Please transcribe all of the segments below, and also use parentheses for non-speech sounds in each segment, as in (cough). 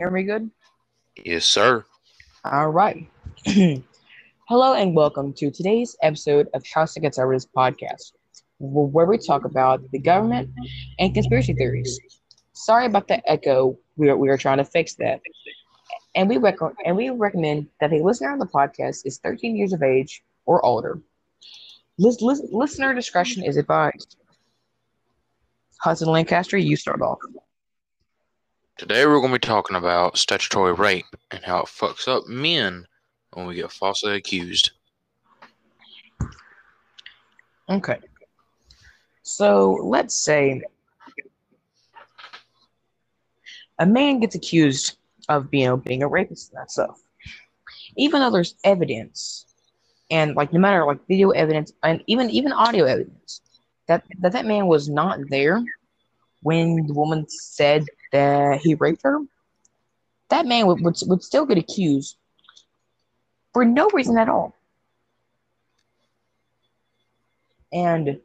Hear me good? Yes, sir. All right. (clears throat) Hello and welcome to today's episode of House of Conservatives podcast, where we talk about the government and conspiracy theories. Sorry about the echo. We are, we are trying to fix that. And we, rec- and we recommend that a listener on the podcast is 13 years of age or older. Lis- lis- listener discretion is advised. Hudson Lancaster, you start off. Today we're going to be talking about statutory rape and how it fucks up men when we get falsely accused. Okay. So let's say a man gets accused of you know being a rapist and that stuff. Even though there's evidence and like no matter like video evidence and even even audio evidence that that, that man was not there when the woman said that he raped her, that man would, would, would still get accused for no reason at all. And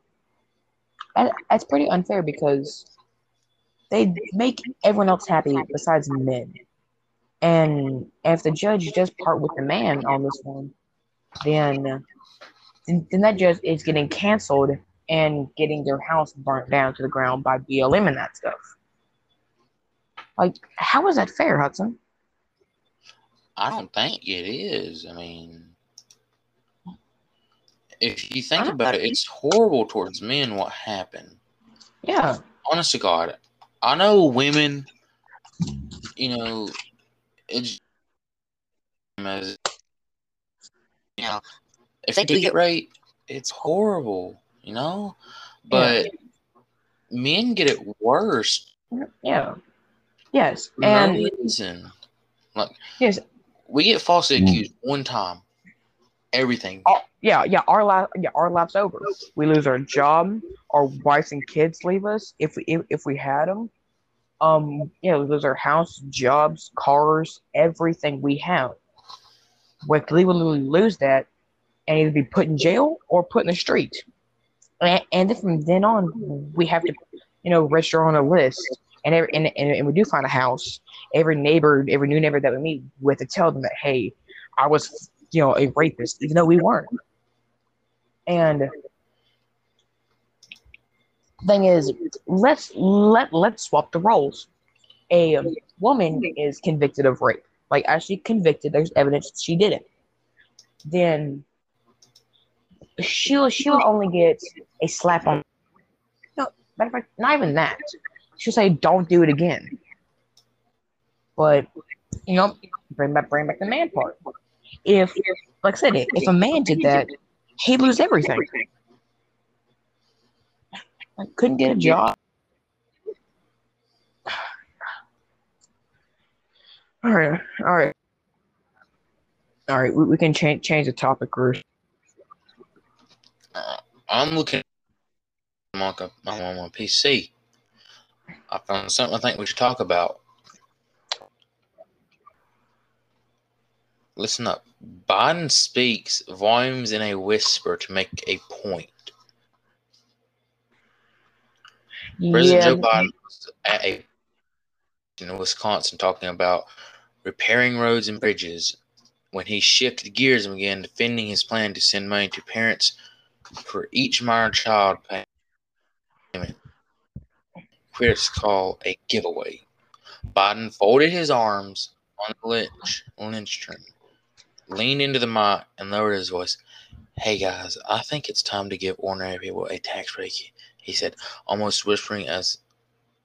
that, that's pretty unfair because they make everyone else happy besides men. And if the judge does part with the man on this one, then then that judge is getting canceled and getting their house burnt down to the ground by BLM and that stuff. Like, how is that fair, Hudson? I don't think it is. I mean, if you think about it, it's horrible towards men what happened. Yeah. Honest to God, I know women, you know, it's as you know, if they do get raped, it's horrible, you know. But men get it worse. Yeah. Yes. No And reason. Like yes, we get falsely accused one time, everything. Oh, yeah, yeah, our life, yeah, our life's over. We lose our job, our wives and kids leave us if we if, if we had them. Um, you know, we lose our house, jobs, cars, everything we have. We we literally lose that, and either be put in jail or put in the street. And, and then from then on, we have to, you know, register on a list. And, every, and, and, and we do find a house. Every neighbor, every new neighbor that we meet, have to tell them that, hey, I was you know, a rapist, even though we weren't. And thing is, let's let let's swap the roles. A woman is convicted of rape, like actually convicted. There's evidence she did it. Then she'll she'll only get a slap on. No, matter of fact, not even that. She'll say, "Don't do it again." But you know, bring back bring back the man part if, like I said, if a man did that, he'd lose everything. I couldn't get a job. All right, all right, all right. We, we can change change the topic, Bruce. Uh, I'm looking I'm my, on my PC. I found something I think we should talk about. Listen up. Biden speaks volumes in a whisper to make a point. President Joe Biden was at a in Wisconsin talking about repairing roads and bridges when he shifted gears and began defending his plan to send money to parents for each minor child payment. Critics call a giveaway. Biden folded his arms on the lynch, trim leaned into the mic and lowered his voice. Hey guys, I think it's time to give ordinary people a tax break, he said, almost whispering as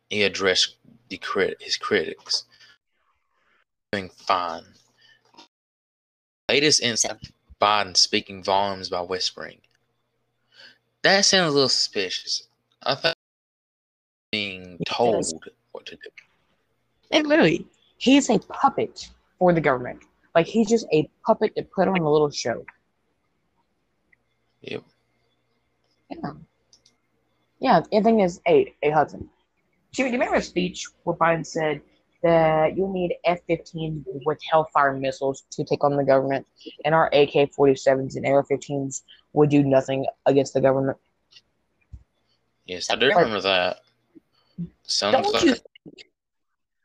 he addressed crit- his critics. Doing fine. Latest incident Biden speaking volumes by whispering. That sounds a little suspicious. I thought being told what to do. and literally, he's a puppet for the government. Like he's just a puppet to put on a little show. Yep. Yeah. Yeah. The thing is, hey, hey Hudson. Do you, do you remember a speech where Biden said that you need F-15 with Hellfire missiles to take on the government, and our AK-47s and AR-15s would do nothing against the government? Yes, I do remember that. Sounds Don't like you?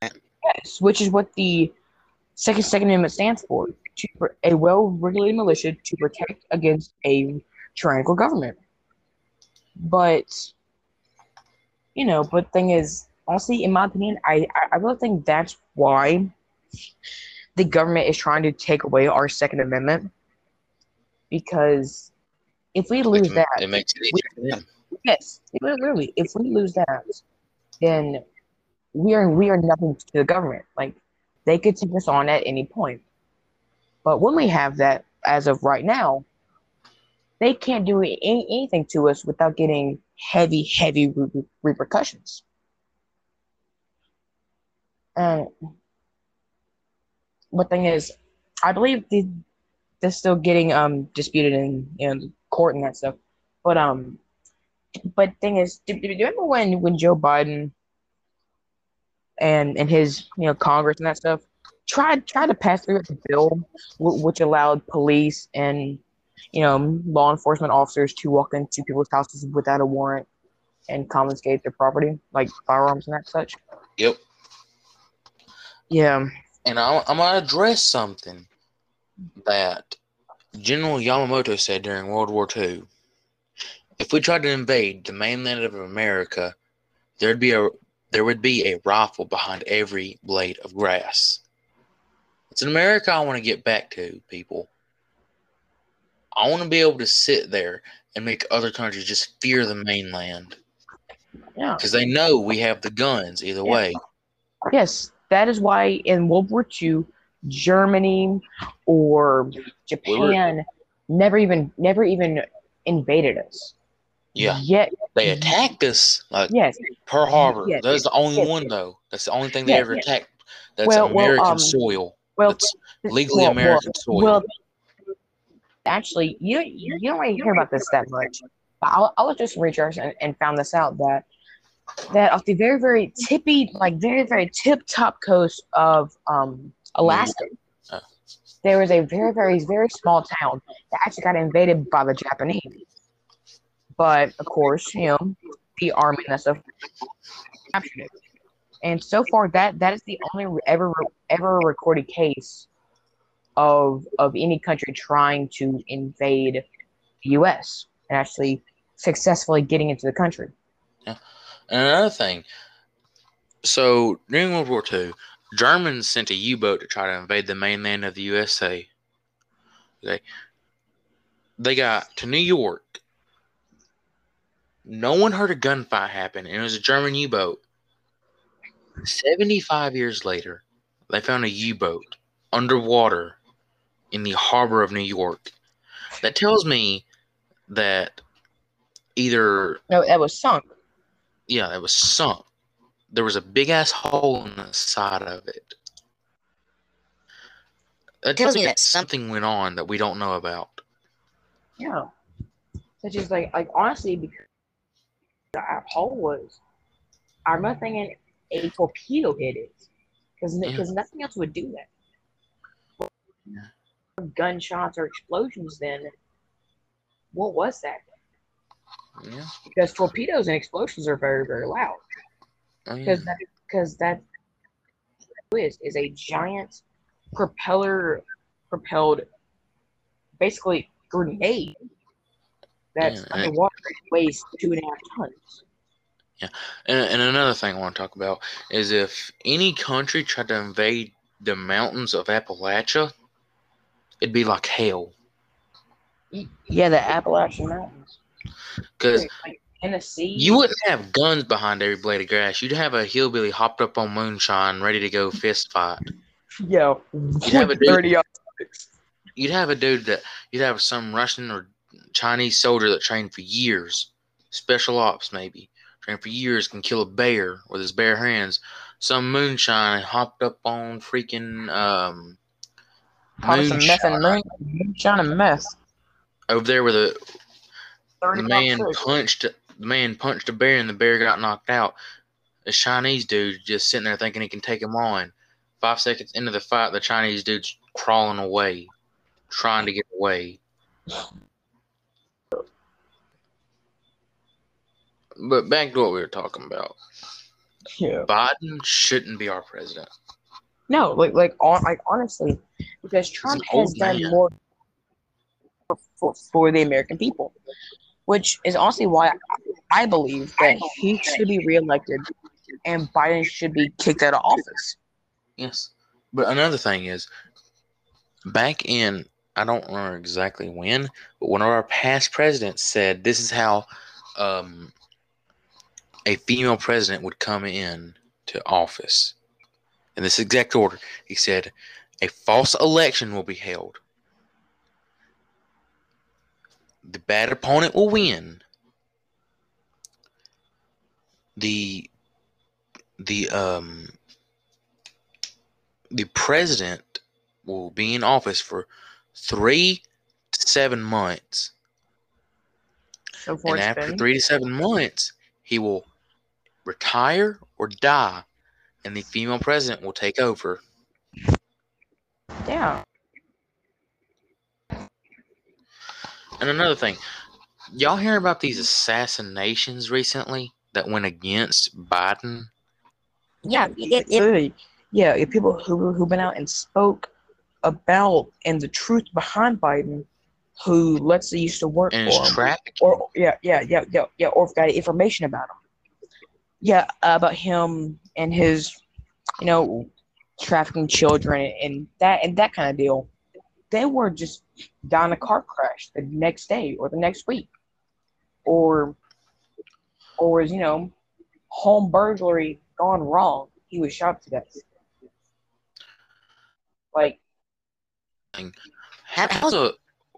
Yes, which is what the Second Second Amendment stands for: to a well-regulated militia to protect against a tyrannical government. But you know, but thing is, honestly, in my opinion, I I really think that's why the government is trying to take away our Second Amendment because if we lose it, that, it makes it easier for them. yes, really, if we lose that, then we are we are nothing to the government. Like they could take us on at any point. But when we have that, as of right now, they can't do any, anything to us without getting heavy, heavy re- repercussions. And one thing is, I believe the, they're still getting um disputed in know court and that stuff. But um, but thing is, do, do you remember when when Joe Biden and and his you know Congress and that stuff tried tried to pass through a bill w- which allowed police and you know law enforcement officers to walk into people's houses without a warrant and confiscate their property like firearms and that such. Yep. Yeah. And I, I'm going to address something that General Yamamoto said during World War II. If we tried to invade the mainland of America, there'd be a there would be a rifle behind every blade of grass. It's an America I want to get back to, people. I want to be able to sit there and make other countries just fear the mainland Yeah. because they know we have the guns either Yeah. way. Yes, that is why in World War II, Germany or Japan never even never even invaded us. Yeah, Yet, they attacked us like yes, Pearl Harbor. Yes, That's the only yes, one though. That's the only thing they Yes, ever attacked. That's Well, well, American um, soil. well, That's legally well, American well, soil. Well, actually, you you don't really hear about this that much. But I, I was just researching and, and found this out that that off the very very tippy, like very very tip top coast of um Alaska, Oh. there was a very very very small town that actually got invaded by the Japanese. But of course, you know, the army and stuff captured it. And so far, that that is the only ever ever recorded case of of any country trying to invade the U.S. and actually successfully getting into the country. Yeah. And another thing, so during World War II, Germans sent a U-boat to try to invade the mainland of the USA. Okay, they got to New York. No one heard a gunfight happen, and it was a German U-boat. Seventy-five years later, they found a U-boat underwater in the harbor of New York. That tells me that either No, that was sunk. yeah, it was sunk. There was a big ass hole in the side of it. That tells me that something went on that we don't know about. Yeah. Such as like like honestly because that hole was I remember thinking a torpedo hit it. Because Yeah. because nothing else would do that. Gunshots or explosions then what was that? Yeah. Because torpedoes and explosions are very, very loud. Oh, yeah. Because that because that is is a giant propeller propelled basically grenade that's Yeah, underwater weighs two and a half tons. Yeah, and, and another thing I want to talk about is if any country tried to invade the mountains of Appalachia, it'd be like hell. Yeah, the Appalachian Mountains. Because Like Tennessee. you wouldn't have guns behind every blade of grass. You'd have a hillbilly hopped up on moonshine, ready to go fist fight. Yo, have a (laughs) dude- 30 You'd have a dude that you'd have some Russian or Chinese soldier that trained for years, special ops maybe, trained for years, can kill a bear with his bare hands. Some moonshine hopped up on freaking um Probably some meth and moonshine moon, moonshine and meth. over there where the, the man punched the man punched a bear and the bear got knocked out. The Chinese dude just sitting there thinking he can take him on. Five seconds into the fight, the Chinese dude's crawling away, trying to get away. But back to what we were talking about. Yeah. Biden shouldn't be our president. No, like like on like honestly, because Trump has done man. more for, for, for the American people, which is honestly why I, I believe that he should be reelected and Biden should be kicked out of office. Yes. But another thing is, back in, I don't remember exactly when, but one of our past presidents said this is how um, a female president would come in to office. In this exact order, he said, a false election will be held. The bad opponent will win. The the um the president will be in office for three to seven months. So and after three to seven months, he will retire or die, and the female president will take over. yeah, And another thing, y'all hear about these assassinations recently that went against Biden? yeah, it, it, yeah. People who who been out and spoke about and the truth behind Biden, who let's say used to work And for it's him, or yeah, yeah, yeah, yeah, yeah, or if got information about him. Yeah, about him and his, you know, trafficking children and that and that kind of deal. They were just down a car crash the next day or the next week, or, or you know, home burglary gone wrong. He was shot to death. Like, How, how's a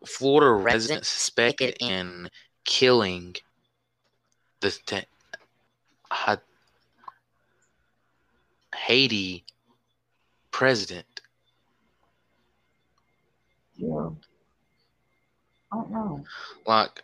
Florida resident suspected in killing the Ha- Haiti president? know, I don't know. Like,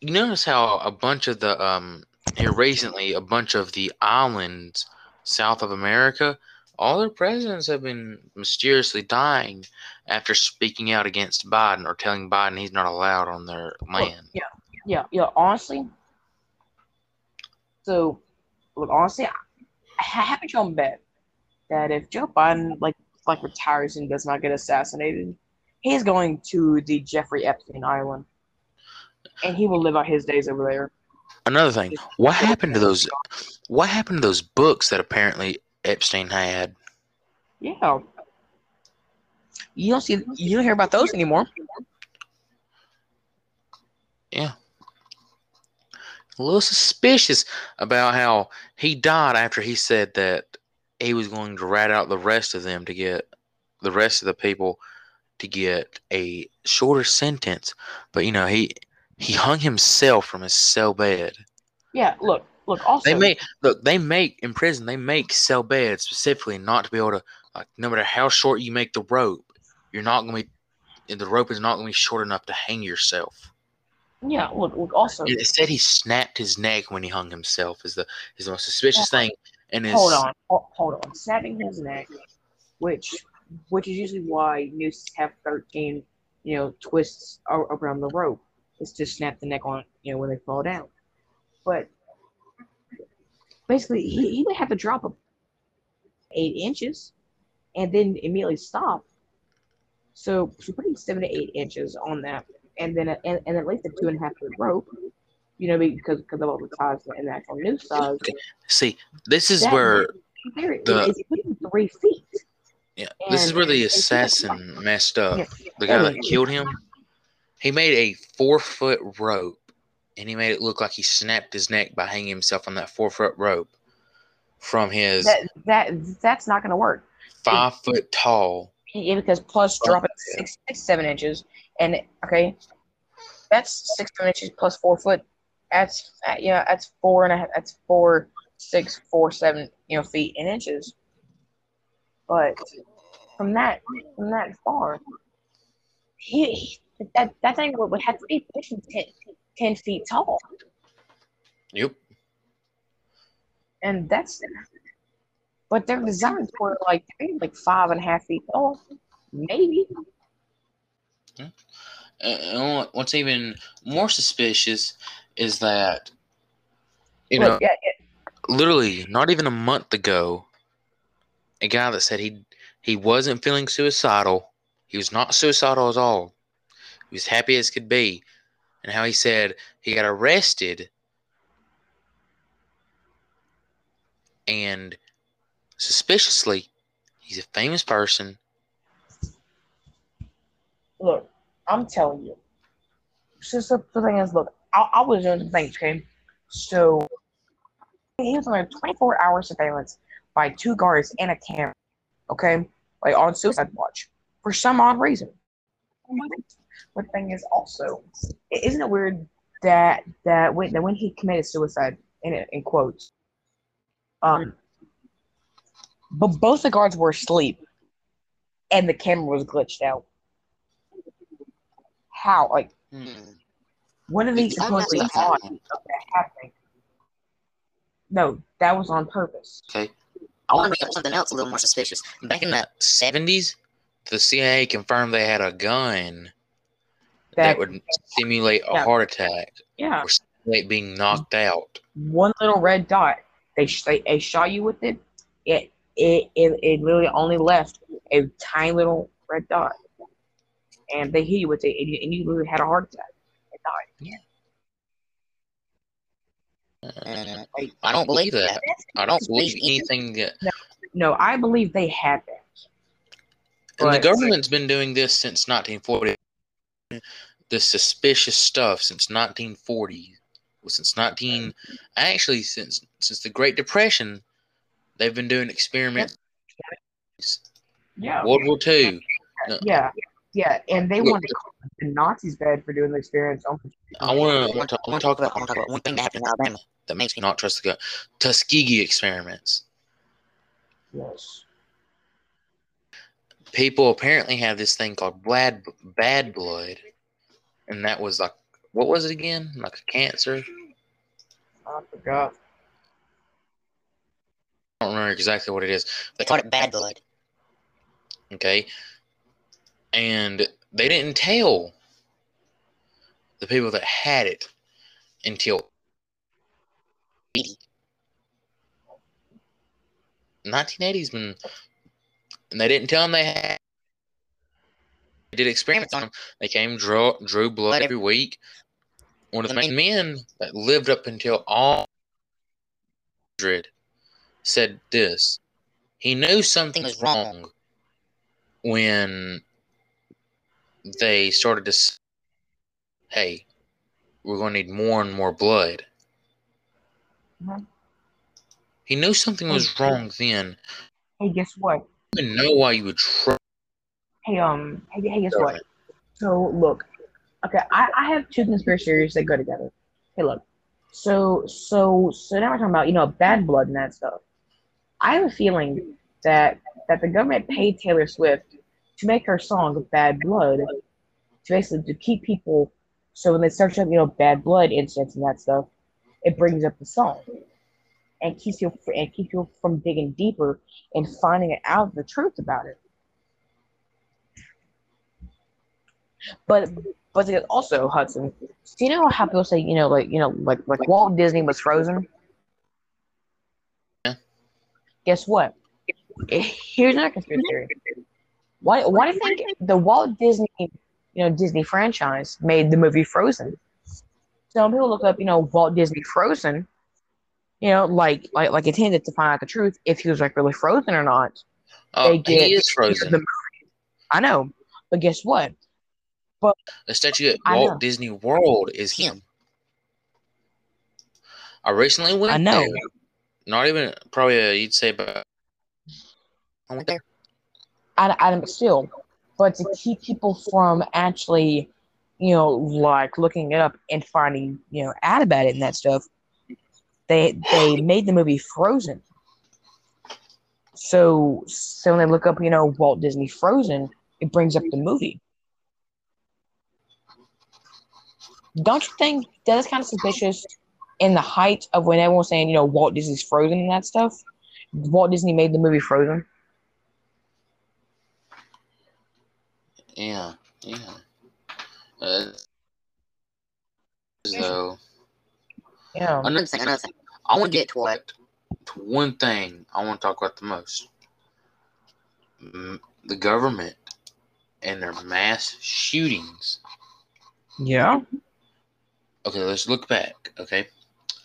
you notice how a bunch of the um here recently, a bunch of the islands south of America, all their presidents have been mysteriously dying after speaking out against Biden or telling Biden he's not allowed on their land. Yeah, yeah, yeah. Honestly, so look, honestly, I, happen to bet that if Joe Biden like like retires and does not get assassinated, he's going to the Jeffrey Epstein Island, and he will live out his days over there. Another thing, what happened to those? What happened to those books that apparently Epstein had? Yeah. You don't see, you don't hear about those anymore. A little suspicious about how he died after he said that he was going to rat out the rest of them to get the rest of the people to get a shorter sentence. But you know, he he hung himself from his cell bed. Yeah. Look, look. Also, They make look. They make in prison. They make cell beds specifically not to be able to. Like, no matter how short you make the rope, you're not going to be. The rope is not going to be short enough to hang yourself. Yeah. Look, look. Also, it said he snapped his neck when he hung himself. Is the is the most suspicious thing. And his, hold on, hold on. Snapping his neck, which which is usually why nooses have thirteen, you know, twists around the rope. Is to snap the neck on, you know, when they fall down. But basically, he, he would have to drop a eight inches, and then immediately stop. So, so putting seven to eight inches on that, and then and, and at least a two and a half foot rope, you know, because because of all the ties and the actual noose size. See, this is That- where There, The- three feet. yeah, this is where the assassin messed up. Yeah, The guy that killed him, he made a four foot rope, and he made it look like he snapped his neck by hanging himself on that four foot rope from his that that that's not going to work. five foot tall. Yeah, because plus Oh, drop it six, six, seven inches, and okay, that's six, seven inches plus four foot. That's uh, yeah, that's four and a half. That's four, six, four, seven, you know, feet and inches. But from that, from that far, he, he that that thing would, would have to be pushing 10, 10 feet tall, Yep. and that's. But they're designed for like maybe like five and a half feet tall, maybe. And- And what's even more suspicious is that, you know, yeah, yeah, literally not even a month ago, a guy that said he he wasn't feeling suicidal. He was not suicidal at all. He was happy as could be, and how he said he got arrested and suspiciously, he's a famous person. Look, I'm telling you. So the thing is, look, I, I was doing some things, okay? So he was under 24 hour surveillance by two guards and a camera, okay? Like on suicide watch for some odd reason. The thing is also, isn't it weird that that when that when he committed suicide in in quotes, um, but both the guards were asleep, and the camera was glitched out. How? Like, Hmm. what are they supposedly obviously on happening. happening? No, that was on purpose. Okay. I want to bring up something else a little more suspicious. Back in the 70s, the CIA confirmed they had a gun that, That would simulate a Yeah. heart attack yeah, or simulate being knocked out. one little red dot. They they, they shot you with it. It it it, it literally only left a tiny little red dot, and they hit you with it, and you, and you literally had a heart attack and died. Uh, Like, I don't believe that. I don't believe anything that. No, I believe they had that. And the government's been doing this since 1940. The suspicious stuff since 1940. Well, Since 19, actually since since the Great Depression, they've been doing experiments. Yeah, World War II. yeah, yeah, and they Look, wanted to call the Nazis bad for doing the experiments. Oh on- I want to. I want to talk about. I want to talk about one thing that happened in Alabama that makes me not trust the gun. Tuskegee experiments. Yes. People apparently have this thing called bad bad blood, and that was like what was it again? Like a cancer. I forgot. I don't remember exactly what it is. They called it bad blood. Okay, and they didn't tell the people that had it until 1980s when and they didn't tell them they had they did experiments on them they came drew, drew blood every week. One of the main men that lived up until all 100 said this he knew something was wrong when they started to say, hey we're going to need more and more blood Mhm. he knew something was wrong then Hey, guess what? I don't know why you would try. Hey, um, hey, hey, guess what? So look, okay, I, I have two conspiracy theories that go together. Hey, look, so so so now we're talking about you know bad blood and that stuff. I have a feeling that that the government paid Taylor Swift to make her song "Bad Blood" to basically to keep people. So when they search up you know bad blood incidents and that stuff, it brings up the song and keeps you and keeps you from digging deeper and finding out the truth about it. But but also Hudson. Do you know how people say you know like you know like like Walt Disney was frozen? Guess what? Eh, here's another conspiracy theory. Why why do you think the Walt Disney you know Disney franchise made the movie Frozen? So when people look up you know Walt Disney Frozen, you know like like like intended to find out the truth if he was like really frozen or not. Oh, they get he is frozen. I know, but guess what? But The statue at I Walt know. Disney World is him. I recently went I know. there. Not even probably you'd say about. I I but still, but to keep people from actually, you know, like looking it up and finding, you know, out about it and that stuff, they they made the movie Frozen. So so when they look up, you know, Walt Disney Frozen, it brings up the movie. Don't you think that is kind of suspicious in the height of when everyone's saying, you know, Walt Disney's Frozen and that stuff? Walt Disney made the movie Frozen. Yeah, yeah. Uh, so Yeah. Another thing, another thing. I want to get to what to one thing I want to talk about the most. the government and their mass shootings. Yeah. Okay, let's look back. Okay,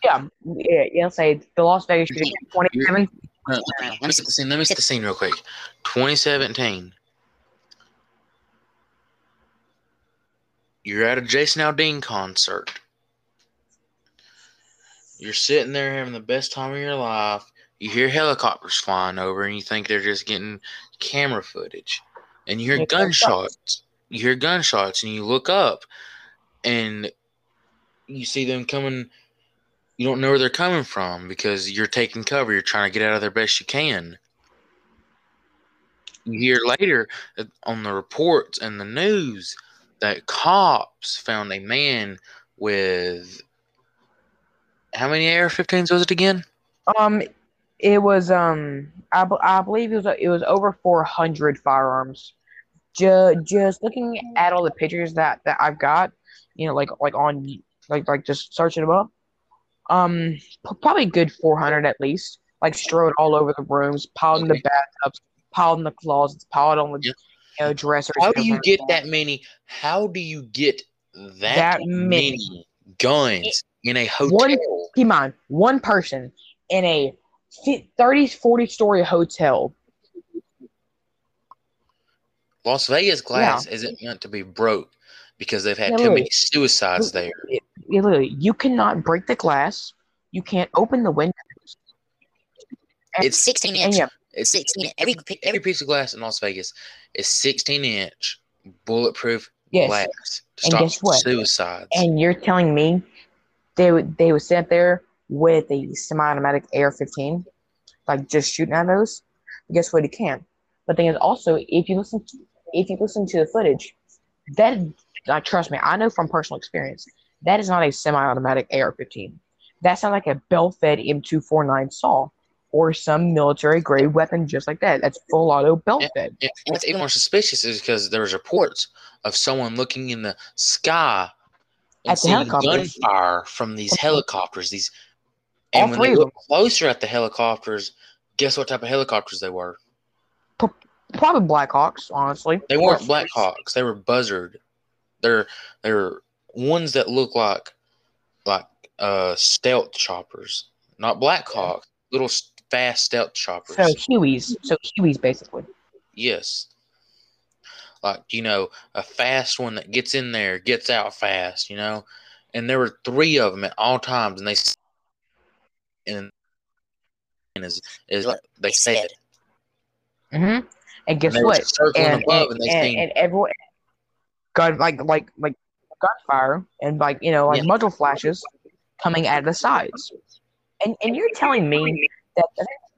Yeah. Yeah. Yeah. Say the Las Vegas shooting, twenty seven. Uh, let me set the scene. Let me set the scene real quick. 2017. You're at a Jason Aldean concert. You're sitting there having the best time of your life. You hear helicopters flying over, and you think they're just getting camera footage. And you hear gunshots. You hear gunshots, and you look up, and you see them coming. You don't know where they're coming from because you're taking cover. You're trying to get out of there best you can. You hear later on the reports and the news that cops found a man with how many AR-15s was it again? Um, it was um, I, I believe it was it was over four hundred firearms. Just just looking at all the pictures that that I've got, you know, like like on like like just searching them up. Um, p- probably a good four hundred at least. Like strode all over the rooms, piled in the bathtubs, piled in the closets, piled on the Yeah. you know dressers. How do you get that many? How do you get that, That many. many. guns in a hotel? One- Keep in mind, one person in a fi- 30, 40 story hotel. Las Vegas glass isn't meant to be broke because they've had Yeah, too look. many suicides there. It literally, you cannot break the glass. You can't open the windows. And- It's 16 inch. yeah, It's 16. Every every piece of glass in Las Vegas is 16 inch bulletproof yes. glass to And stop guess what? suicides. And you're telling me they would they would sit there with a semi-automatic AR-15, like just shooting at those? Guess what? You can. But the thing is, also, if you listen to if you listen to the footage, that like, trust me, I know from personal experience that is not a semi-automatic AR-15. That sounds like a belt-fed M249 saw or some military-grade weapon just like that. That's full auto belt-fed. And what's even more suspicious is because there was reports of someone looking in the sky and At the seeing gunfire from these helicopters. These, All and when they of looked closer at the helicopters, guess what type of helicopters they were? Probably Blackhawks, honestly. They weren't Blackhawks. They were Buzzard. They're they're ones that look like like uh stealth choppers, not Blackhawks. Little fast stealth choppers. So Hueys. So Hueys, basically. Yes. Like, you know, a fast one that gets in there, gets out fast, you know? And there were three of them at all times, and they and and is is Look, they they said, said. Mm-hmm. And guess and they were what? circling And, above, and, and, they and, seen and everyone gun like like like gunfire and like you know like Yeah. muzzle flashes coming out of the sides. And and you're telling me that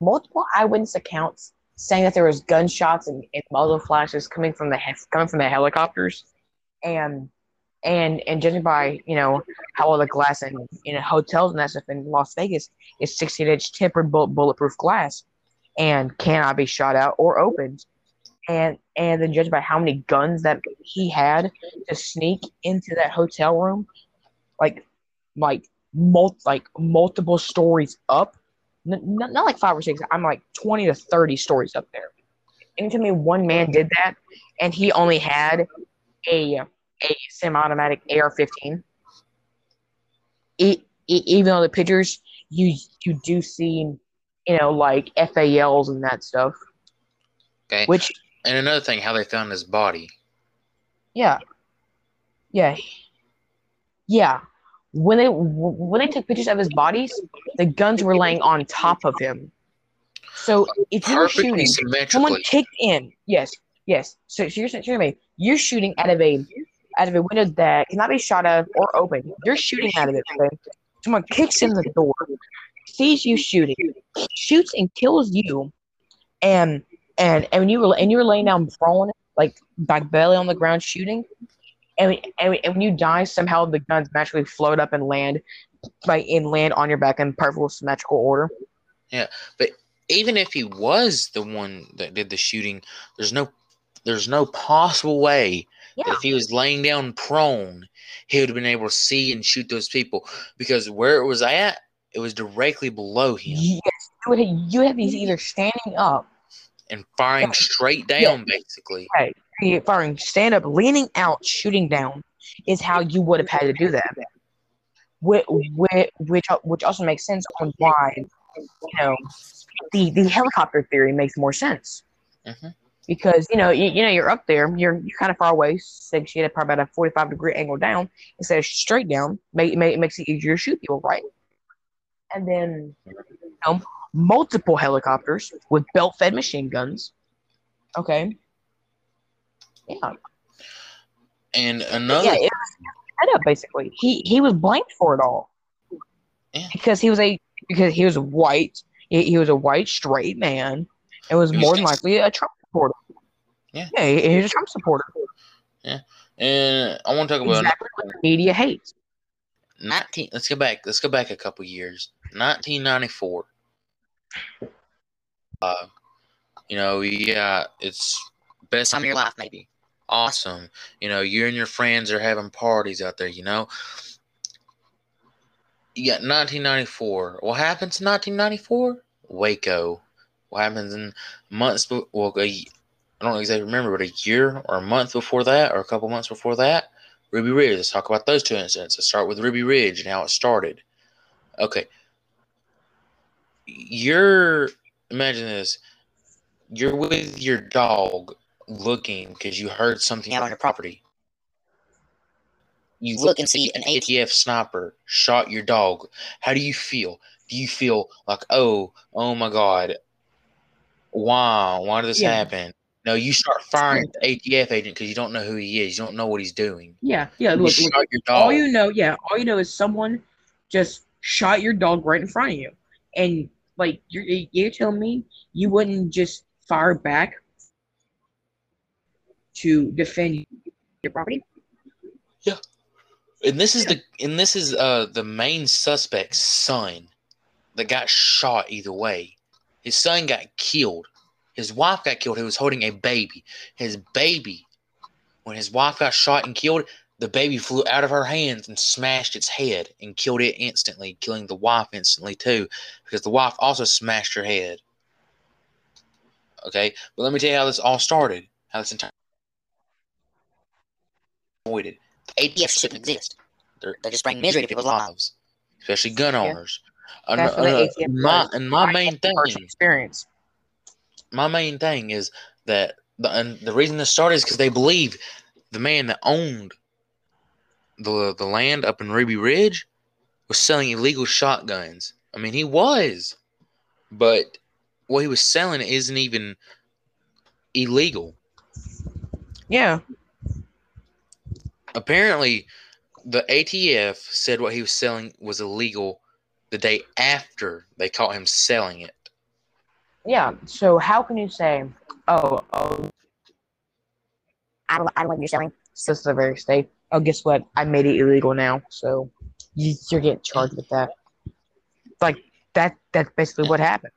multiple eyewitness accounts saying that there was gunshots and, and muzzle flashes coming from the he- coming from the helicopters, and and and judging by you know how all the glass in in hotels and that stuff in Las Vegas is 16 inch tempered bullet, bulletproof glass, and cannot be shot out or opened, and and then judged by how many guns that he had to sneak into that hotel room, like like mul- like multiple stories up, N- not like five or six. I'm like 20 to 30 stories up there. And to me, one man did that, and he only had a a semi-automatic AR-15. E- e- even though the pictures you you do see, you know, like FALs and that stuff, okay. which And another thing, how they found his body. yeah, yeah, yeah. When they when they took pictures of his bodies, the guns were laying on top of him. So if you're shooting, someone kicked in. Yes, yes. So, so you're saying, you're, me, you're shooting out of a out of a window that cannot be shot of or open. You're shooting out of it. Okay? Someone kicks in the door, sees you shooting, shoots and kills you, and and and when you were and you were laying down prone, like back belly on the ground shooting, and, and, and when you die, somehow the guns magically float up and land, like and land on your back in perfect symmetrical order. Yeah, but even if he was the one that did the shooting, there's no there's no possible way that if he was laying down prone, he would have been able to see and shoot those people because where it was at, it was directly below him. Yes, you would you have these either standing up and firing Yeah. straight down, basically. You're firing stand up, leaning out, shooting down is how you would have had to do that. Which, which, which, which also makes sense on why, you know, the, the helicopter theory makes more sense. Mhm. Because, you know, you, you know, you're up there, you're, you're kind of far away, six, you had probably about a 45 degree angle down instead of straight down, make, make, it makes it easier to shoot people, right? And then, you know, multiple helicopters with belt fed machine guns. Okay. Yeah. And another Yeah, it was head up basically. He he was blamed for it all. Yeah. Because he was a because he was white. He, he was a white straight man It was was more than likely a Trump supporter. Yeah. Yeah, he, he was a Trump supporter. Yeah, and I want to talk about Exactly what the media hates. 19 let's go back let's go back a couple years 1994 uh you know yeah it's best time of your life maybe awesome you know you and your friends are having parties out there you know you got 1994 what happens in 1994 waco what happens in months be- well i don't exactly remember but a year or a month before that or a couple months before that Ruby Ridge. Let's talk about those two incidents. Let's start with Ruby Ridge and how it started. Okay. You're, imagine this. You're with your dog looking because you heard something out on your property. You look and see an ATF sniper shot your dog. How do you feel? Do you feel like, oh, oh my God, why? Why did this Yeah. happen? No, you start firing at the ATF agent because you don't know who he is. You don't know what he's doing. Yeah, yeah. You Look, shot look, your dog. all you know, yeah, all you know is someone just shot your dog right in front of you, and like you're you're telling me you wouldn't just fire back to defend your property? Yeah. And this is the and this is uh the main suspect's son that got shot either way. His son got killed. His wife got killed. He was holding a baby. His baby, when his wife got shot and killed, the baby flew out of her hands and smashed its head and killed it instantly, killing the wife instantly too, because the wife also smashed her head. Okay, but let me tell you how this all started. How this entire avoided. The ATF shouldn't exist. They're, they're just bringing misery to people's lives, especially gun owners. That's what uh, my and my main thing, experience. my main thing is that the and the reason this started is because they believe the man that owned the the land up in Ruby Ridge was selling illegal shotguns. I mean, he was, but what he was selling isn't even illegal. Yeah, apparently the ATF said what he was selling was illegal the day after they caught him selling it. yeah. So how can you say, oh, oh, I don't, I don't know what you're selling. this is a very state. Oh, guess what? I made it illegal now, so you, you're getting charged with that. Like that. That's basically what happened.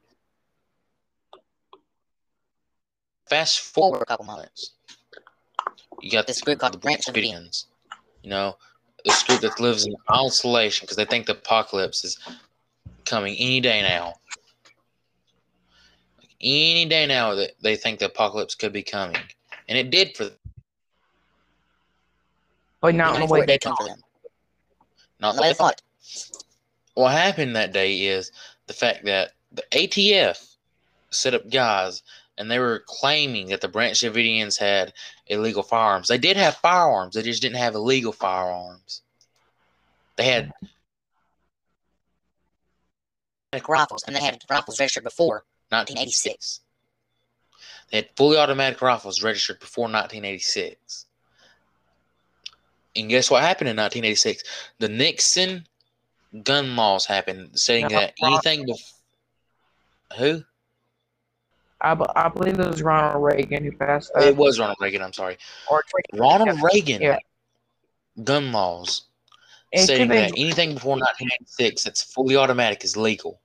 Fast forward a couple months. You got this group called the Branch Davidians. You know, this group that lives in isolation because they think the apocalypse is coming any day now. Any day now that they think the apocalypse could be coming. And it did for them. But not in the way they come for them. Not the way they. What happened that day is the fact that the ATF set up guys and they were claiming that the Branch Davidians had illegal firearms. They did have firearms, they just didn't have illegal firearms. They had rifles, and they had rifles registered before 1986. They had fully automatic rifles registered before 1986. And guess what happened in 1986? The Nixon gun laws happened, saying that anything bef- who I, I believe it was Ronald Reagan who passed that. it was Ronald Reagan. I'm sorry, or Ronald Reagan Yeah. gun laws It could that be- anything before 1986 that's fully automatic is legal,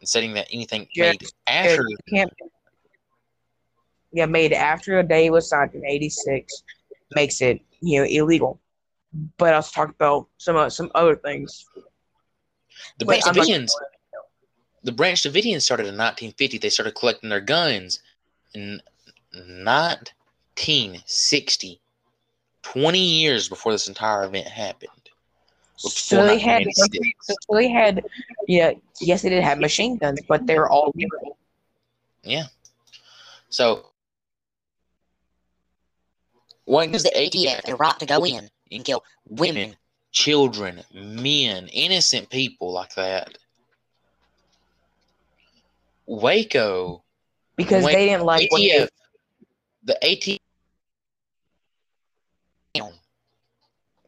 and stating that anything Yeah, made after can't. Yeah, made after a day was signed in '86 makes it you know illegal. But I was talk about some uh, some other things. the Branch Davidians, the Branch Davidians started in 1950. They started collecting their guns in 1960, 20 years before this entire event happened. So they had, so they had, yeah, yes, they did have machine guns, but they were all legal. Yeah. So what gives the the ATF the right to go in and kill women. children, men, innocent people like that? Waco, because they didn't like what they, ATF, the ATF,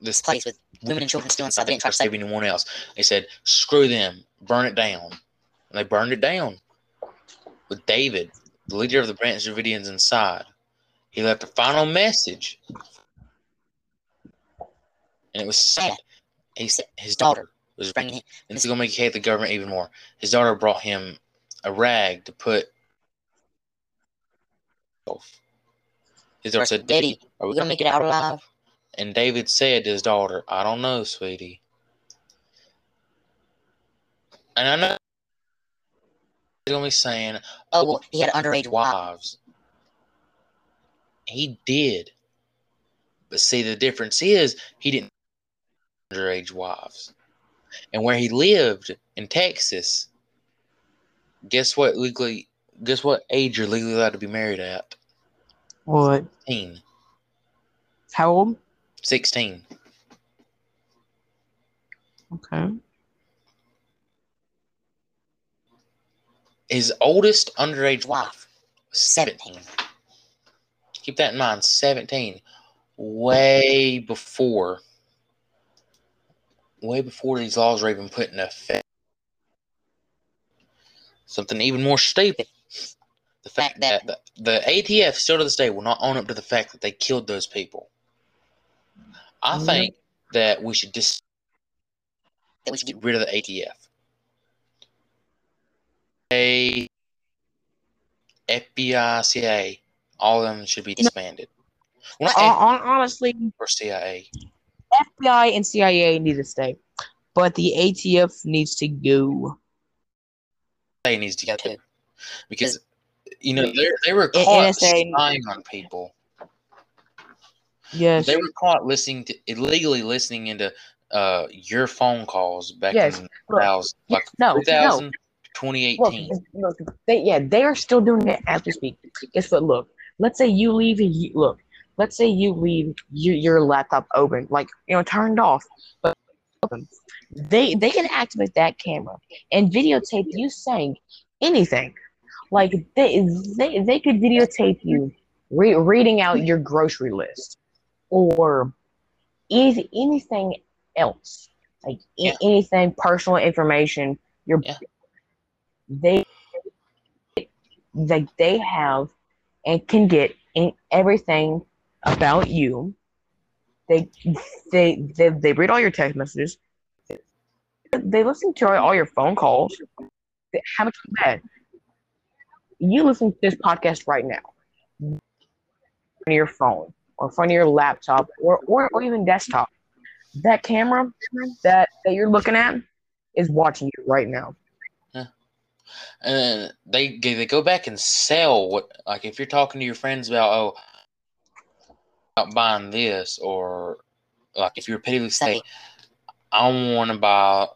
this This place with women and children still inside. They didn't try try to to save save anyone else. They said, screw them, burn it down. And they burned it down with David, the leader of the Branch Davidians, inside. He left a final message. And it was sad. He said his daughter was bringing him. and this is gonna make you hate the government even more. His daughter brought him a rag to put Off. his daughter said, Daddy, are We're gonna make it out alive. and David said to his daughter, I don't know, sweetie. And I know he's gonna be saying, Oh well, he had underage wives. He did. But see, the difference is he didn't have underage wives. And where he lived in Texas, guess what legally guess what age you're legally allowed to be married at? what? 16. How old? 16. Okay. His oldest underage wife was 17. Keep that in mind, 17. Way before way before these laws were even put in effect. Something even more stupid. The fact that the, the ATF still to this day will not own up to the fact that they killed those people. I Mhm. think that we should just That we should get get rid of the ATF. A FBI, CIA, all of them should be disbanded. Well, hon- honestly, or CIA. FBI and CIA need to stay, but the ATF needs to go. They needs to get to. because you know they they were caught NSA spying on people. Yes. They were caught listening to illegally listening into uh your phone calls back Yes, in look, 2000, like no, no. 2000 Look, 2018. look, they yeah, they are still doing it as we speak. Guess what? Look, let's say you leave. you- Look, let's say you leave your, your laptop open, like you know, turned off, but open. They they can activate that camera and videotape you saying anything. Like they they they could videotape you re- reading out your grocery list or is anything else, like a- Yeah. anything personal information. Your Yeah. they that they have and can get in everything about you. They they they, they read all your text messages. They listen to all your phone calls. How much that? You listen to this podcast right now on your phone or from your laptop or, or, or even desktop. That camera that, that you're looking at is watching you right now. And they they go back and sell what like if you're talking to your friends about oh about buying this or like if you're repeatedly say I want to buy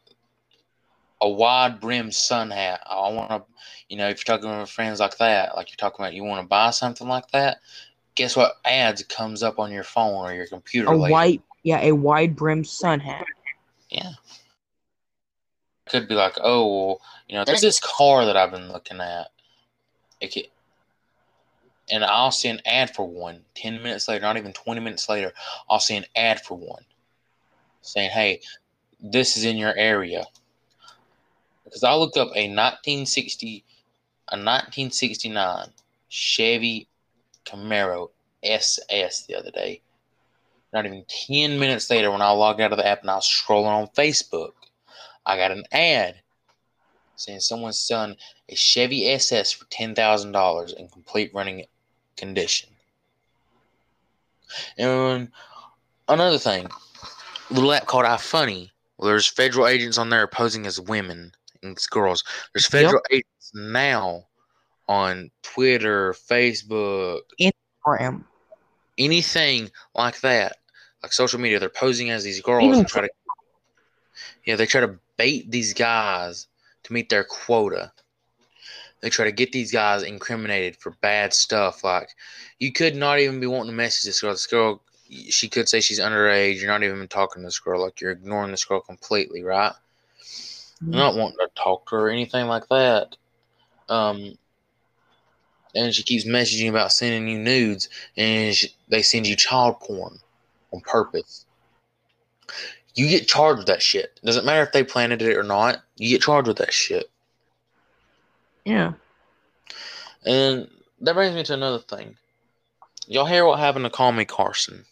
a wide brim sun hat I want to you know if you're talking with friends like that like you're talking about you want to buy something like that guess what ads comes up on your phone or your computer A later? white, yeah, a wide brim sun hat. yeah could be like oh well you know there's this car that I've been looking at could, and I'll see an ad for one. 10 minutes later, not even 20 minutes later, I'll see an ad for one saying, hey, this is in your area. Because I looked up a 1960, a 1969 Chevy Camaro SS the other day. Not even 10 minutes later, when I logged out of the app and I was scrolling on Facebook, I got an ad saying someone's selling a Chevy SS for $10,000 in complete running condition. And another thing, a little app called iFunny. Well, there's federal agents on there posing as women and girls. There's federal agents now on Twitter, Facebook, Instagram, anything like that, like social media. They're posing as these girls Even and try to, yeah, they try to bait these guys to meet their quota. They try to get these guys incriminated for bad stuff. Like, you could not even be wanting to message this girl. This girl, she could say she's underage. You're not even talking to this girl. Like, you're ignoring this girl completely, right? You're not wanting to talk to her or anything like that. Um, and she keeps messaging about sending you nudes, and she, they send you child porn on purpose. You get charged with that shit. Doesn't matter if they planted it or not. You get charged with that shit. Yeah. And that brings me to another thing. Y'all hear what happened to Call Me Carson?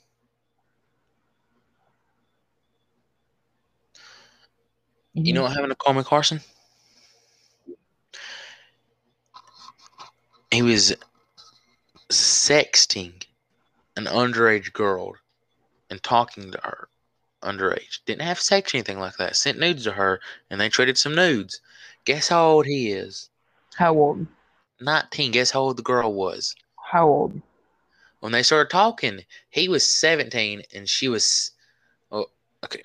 You mm-hmm. know what happened to Call Me Carson? He was sexting an underage girl and talking to her underage. Didn't have sex or anything like that. Sent nudes to her and they traded some nudes. Guess how old he is? How old? 19. Guess how old the girl was? How old? When they started talking, he was 17 and she was. Oh, okay.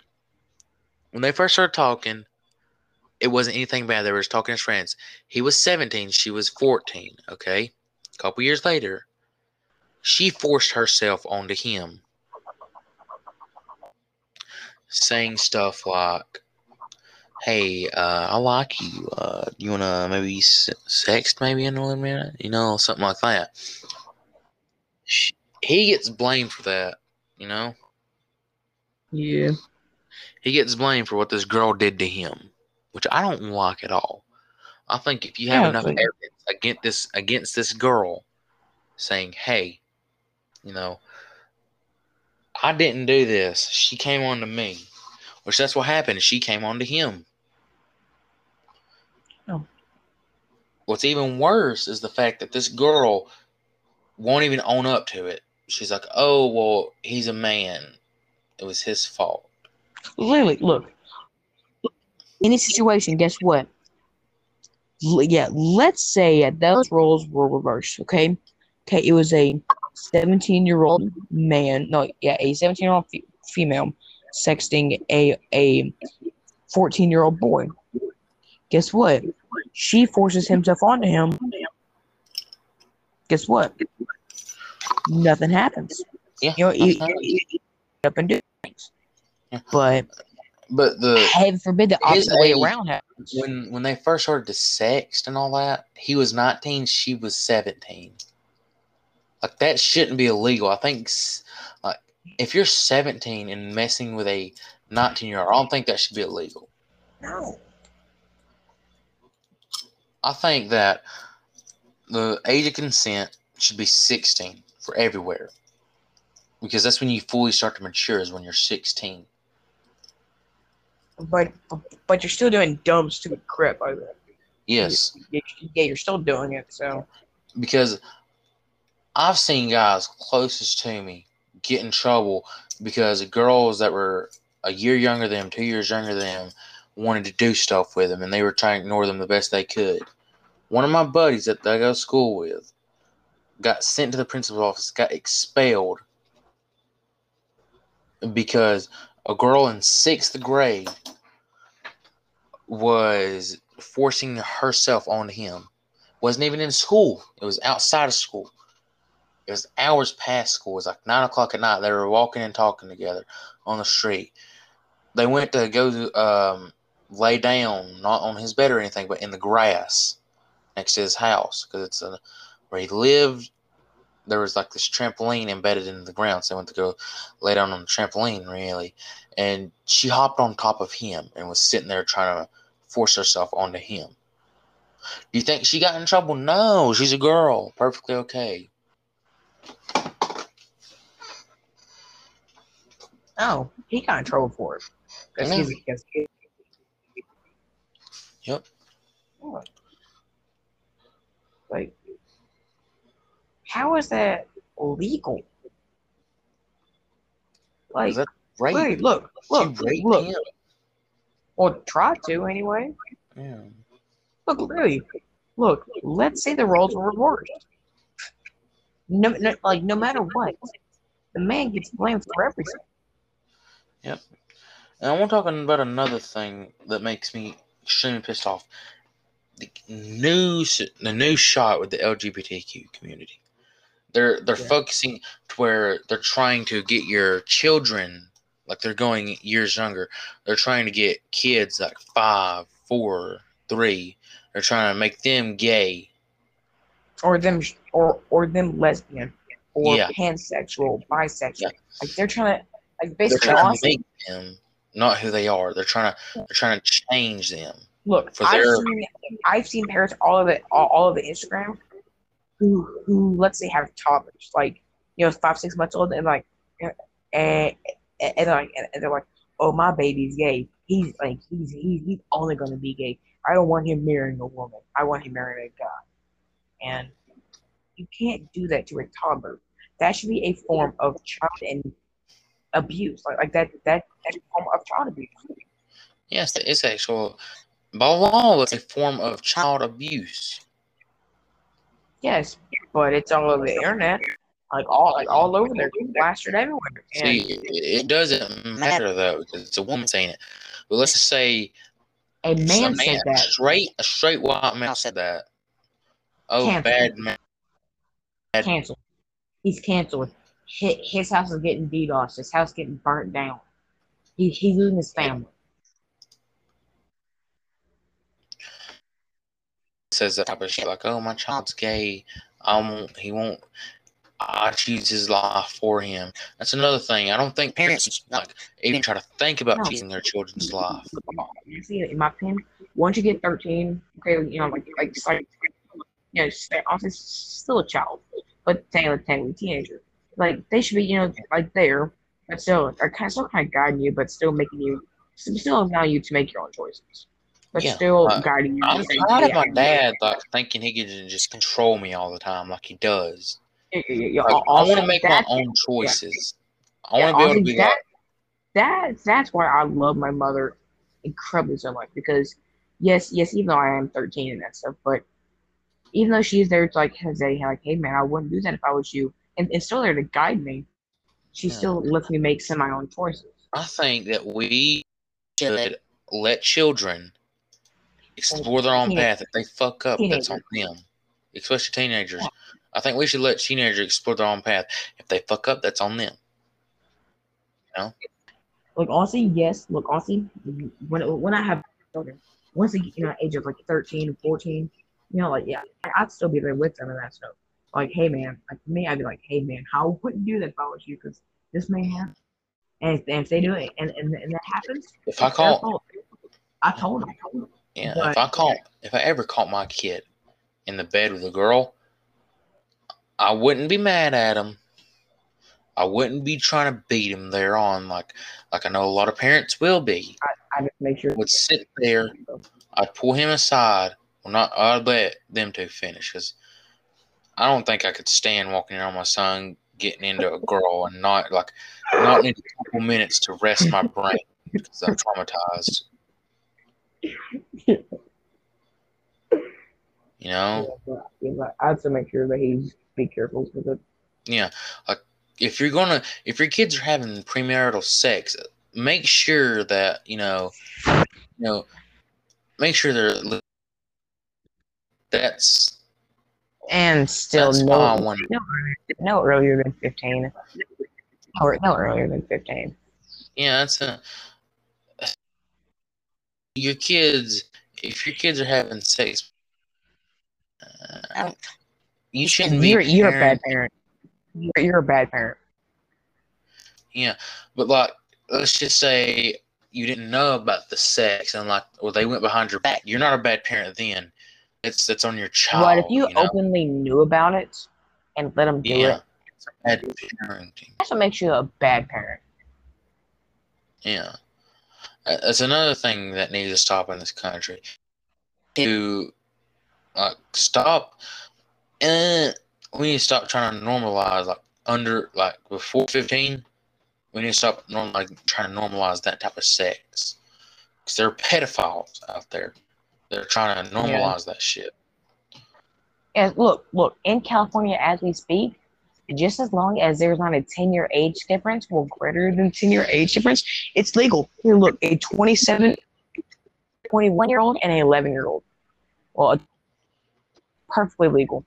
When they first started talking, it wasn't anything bad. They were just talking as friends. He was 17, she was 14, okay? A couple years later, she forced herself onto him, saying stuff like, Hey, uh, I like you. Uh, you want to maybe s- sext maybe in a little minute? You know, something like that. She, he gets blamed for that, you know? Yeah. He gets blamed for what this girl did to him, which I don't like at all. I think if you have Yeah, enough evidence against this against this girl, saying, "Hey, you know, I didn't do this. She came on to me," which that's what happened. She came on to him. Oh. What's even worse is the fact that this girl won't even own up to it. She's like, "Oh, well, he's a man. It was his fault." Literally, look. Any situation, guess what? L- yeah, let's say that those roles were reversed, okay? Okay, it was a 17 year old man, no, yeah, a 17 year old fe- female sexting a a 14 year old boy. Guess what? She forces himself onto him. Guess what? Nothing happens. Yeah, You know, you, that's you, you up and do things. Yeah. But but the heaven forbid the opposite way around happens. when when they first started to sext and all that, he was 19, she was 17. Like that shouldn't be illegal. I think like if you're 17 and messing with a 19 year old, I don't think that should be illegal. No. I think that the age of consent should be 16 for everywhere. Because that's when you fully start to mature is when you're 16. But but you're still doing dumb, stupid crap like that. Yes. Yeah, you're still doing it. So because I've seen guys closest to me get in trouble because girls that were a year younger than them, two years younger than them, wanted to do stuff with them, and they were trying to ignore them the best they could. One of my buddies that I go to school with got sent to the principal's office, got expelled because a girl in sixth grade was forcing herself on him wasn't even in school. It was outside of school. It was hours past school. It was like nine o'clock at night. They were walking and talking together on the street. They went to go um, lay down, not on his bed or anything, but in the grass next to his house because it's a, where he lived. There was like this trampoline embedded in the ground, so they went to go lay down on the trampoline, really. And she hopped on top of him and was sitting there trying to force herself onto him. Do you think she got in trouble? No, she's a girl. Perfectly okay. Oh, he got in trouble for it. Because Yeah. he's because he, Yep. Oh. like how is that legal? Like, Is that right? wait, look, look, she look. him. Or try to anyway. Yeah. Look, really, look. Let's say the roles were reversed. No, no, like no matter what, the man gets blamed for everything. Yep. And I want to talk about another thing that makes me extremely pissed off. The news, the new shot with the LGBTQ community. They're they're Yeah. focusing to where they're trying to get your children, like they're going years younger. They're trying to get kids like five, four, three. They're trying to make them gay. Or them or or them lesbian or Yeah. pansexual, bisexual. Yeah. Like they're trying to like basically They're trying to make them not who they are. They're trying to they're trying to change them. look, for I've their- seen I've seen parents all of it all, all of the Instagram who who let's say have toddlers, like you know, five, six months old and like and and, like and they're like, Oh my baby's gay. He's like he's he's he's only gonna be gay. I don't want him marrying a woman. I want him marrying a guy. And you can't do that to a toddler. That should be a form of child and abuse. Like like that that that's a form of child abuse. Yes, it's actual by law. It's a form of child abuse. Yes, but it's all over the internet, like all like all over there, plastered everywhere. And See, it it doesn't matter though because it's a woman saying it. But let's just say a a man said that. straight a straight white man said that. Oh, Cancel. bad man. bad- Canceled. He's canceled. His, his house is getting DDoS. His house is getting burnt down. He he's losing his family. says that type of shit like, "Oh, my child's gay. I won't. He won't. I choose his life for him." That's another thing. I don't think parents Parents, like even try to think about No. choosing their children's life. You see, in my opinion, once you get thirteen, okay, you know, like like like, you know, stay- honestly, still a child, but technically, technically teenager. Like they should be, you know, like there, but still, are kind of still kind of guiding you, but still making you, still allowing you to make your own choices, but Yeah, still uh, guiding you. I'm tired of my dad like thinking he can just control me all the time like he does. yeah, yeah, Like, I want to make my own (laughs) choices. I want to be able to be that, like, that that's why I love my mother incredibly so much because yes, yes, even though I am 13 and that stuff, but even though she's there to like say like, hey man, I wouldn't do that if I was you, and, and still there to guide me, she Yeah. still lets me make some of my own choices. I think that we Should. should let children explore their own Teenage- path. If they fuck up, that's on them. Especially teenagers. Yeah. I think we should let teenagers explore their own path. If they fuck up, that's on them. Like honestly, yes. Look, honestly, when when I have children, once they get you know age of like 13, 14, you know, like yeah, I'd still be there with them and that stuff. Like, hey man, like me, I'd be like, hey man, how wouldn't you do that if I was you, because this may happen. And if, and if they do it, and, and, and that happens, If I call. I told them. I told them. yeah, if but- I caught, if I ever caught my kid in the bed with a girl, I wouldn't be mad at him. I wouldn't be trying to beat him there on like, like I know a lot of parents will be. I just make sure. Would sit there (laughs) I'd pull him aside. Well, not I'd let them two finish because I don't think I could stand walking in on my son getting into a girl and not like not need a couple minutes to rest my brain because I'm traumatized. You know, Yeah, yeah, I have to make sure that he's be careful with it. yeah. Like if you're gonna, if your kids are having premarital sex, make sure that you know, you know, make sure they're. Li- That's And still that's why I no, no, no earlier than 15. Or no earlier than 15. Yeah, that's a. Your kids, if your kids are having sex, uh, I don't- you shouldn't be. You're, you're a bad parent- parent. You're, you're a bad parent. Yeah, but like, let's just say you didn't know about the sex and like, well they went behind your back. You're not a bad parent then. It's it's on your child. but if you, know? openly knew about it and let them do yeah, it, it's bad parenting. that's what makes you a bad parent. Yeah, that's another thing that needs to stop in this country. To like stop, and we need to stop trying to normalize like under like before fifteen. We need to stop norm like trying to normalize that type of sex because there are pedophiles out there. They're trying to normalize that shit. And look, look, in California as we speak, just as long as there's not a 10 year age difference or greater than 10 year age difference, it's legal. Here, look, a 27, 21 year old and an 11 year old. Well, perfectly legal.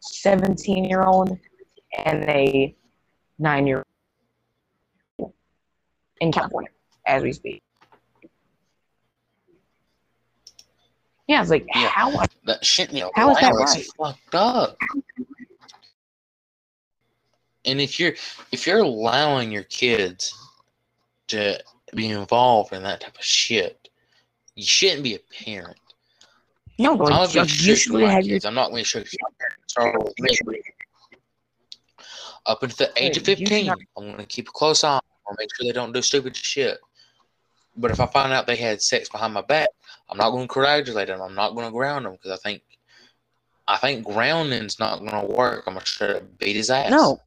17 year old and a 9 year old in California as we speak. Yeah, it's like, Yeah. how That shit, you know, How is that right? fucked up. And if you're if you're allowing your kids to be involved in that type of shit, you shouldn't be a parent. No, I'm like, gonna be like, strict you with should my have your kids. I'm not going to show me. Up until the age of Wait, you 15, not- I'm going to keep a close eye on them, make sure they don't do stupid shit. But if I find out they had sex behind my back, I'm not going to congratulate them. I'm not going to ground them because I think, I think grounding's not going to work. I'm going to straight up beat his ass. no.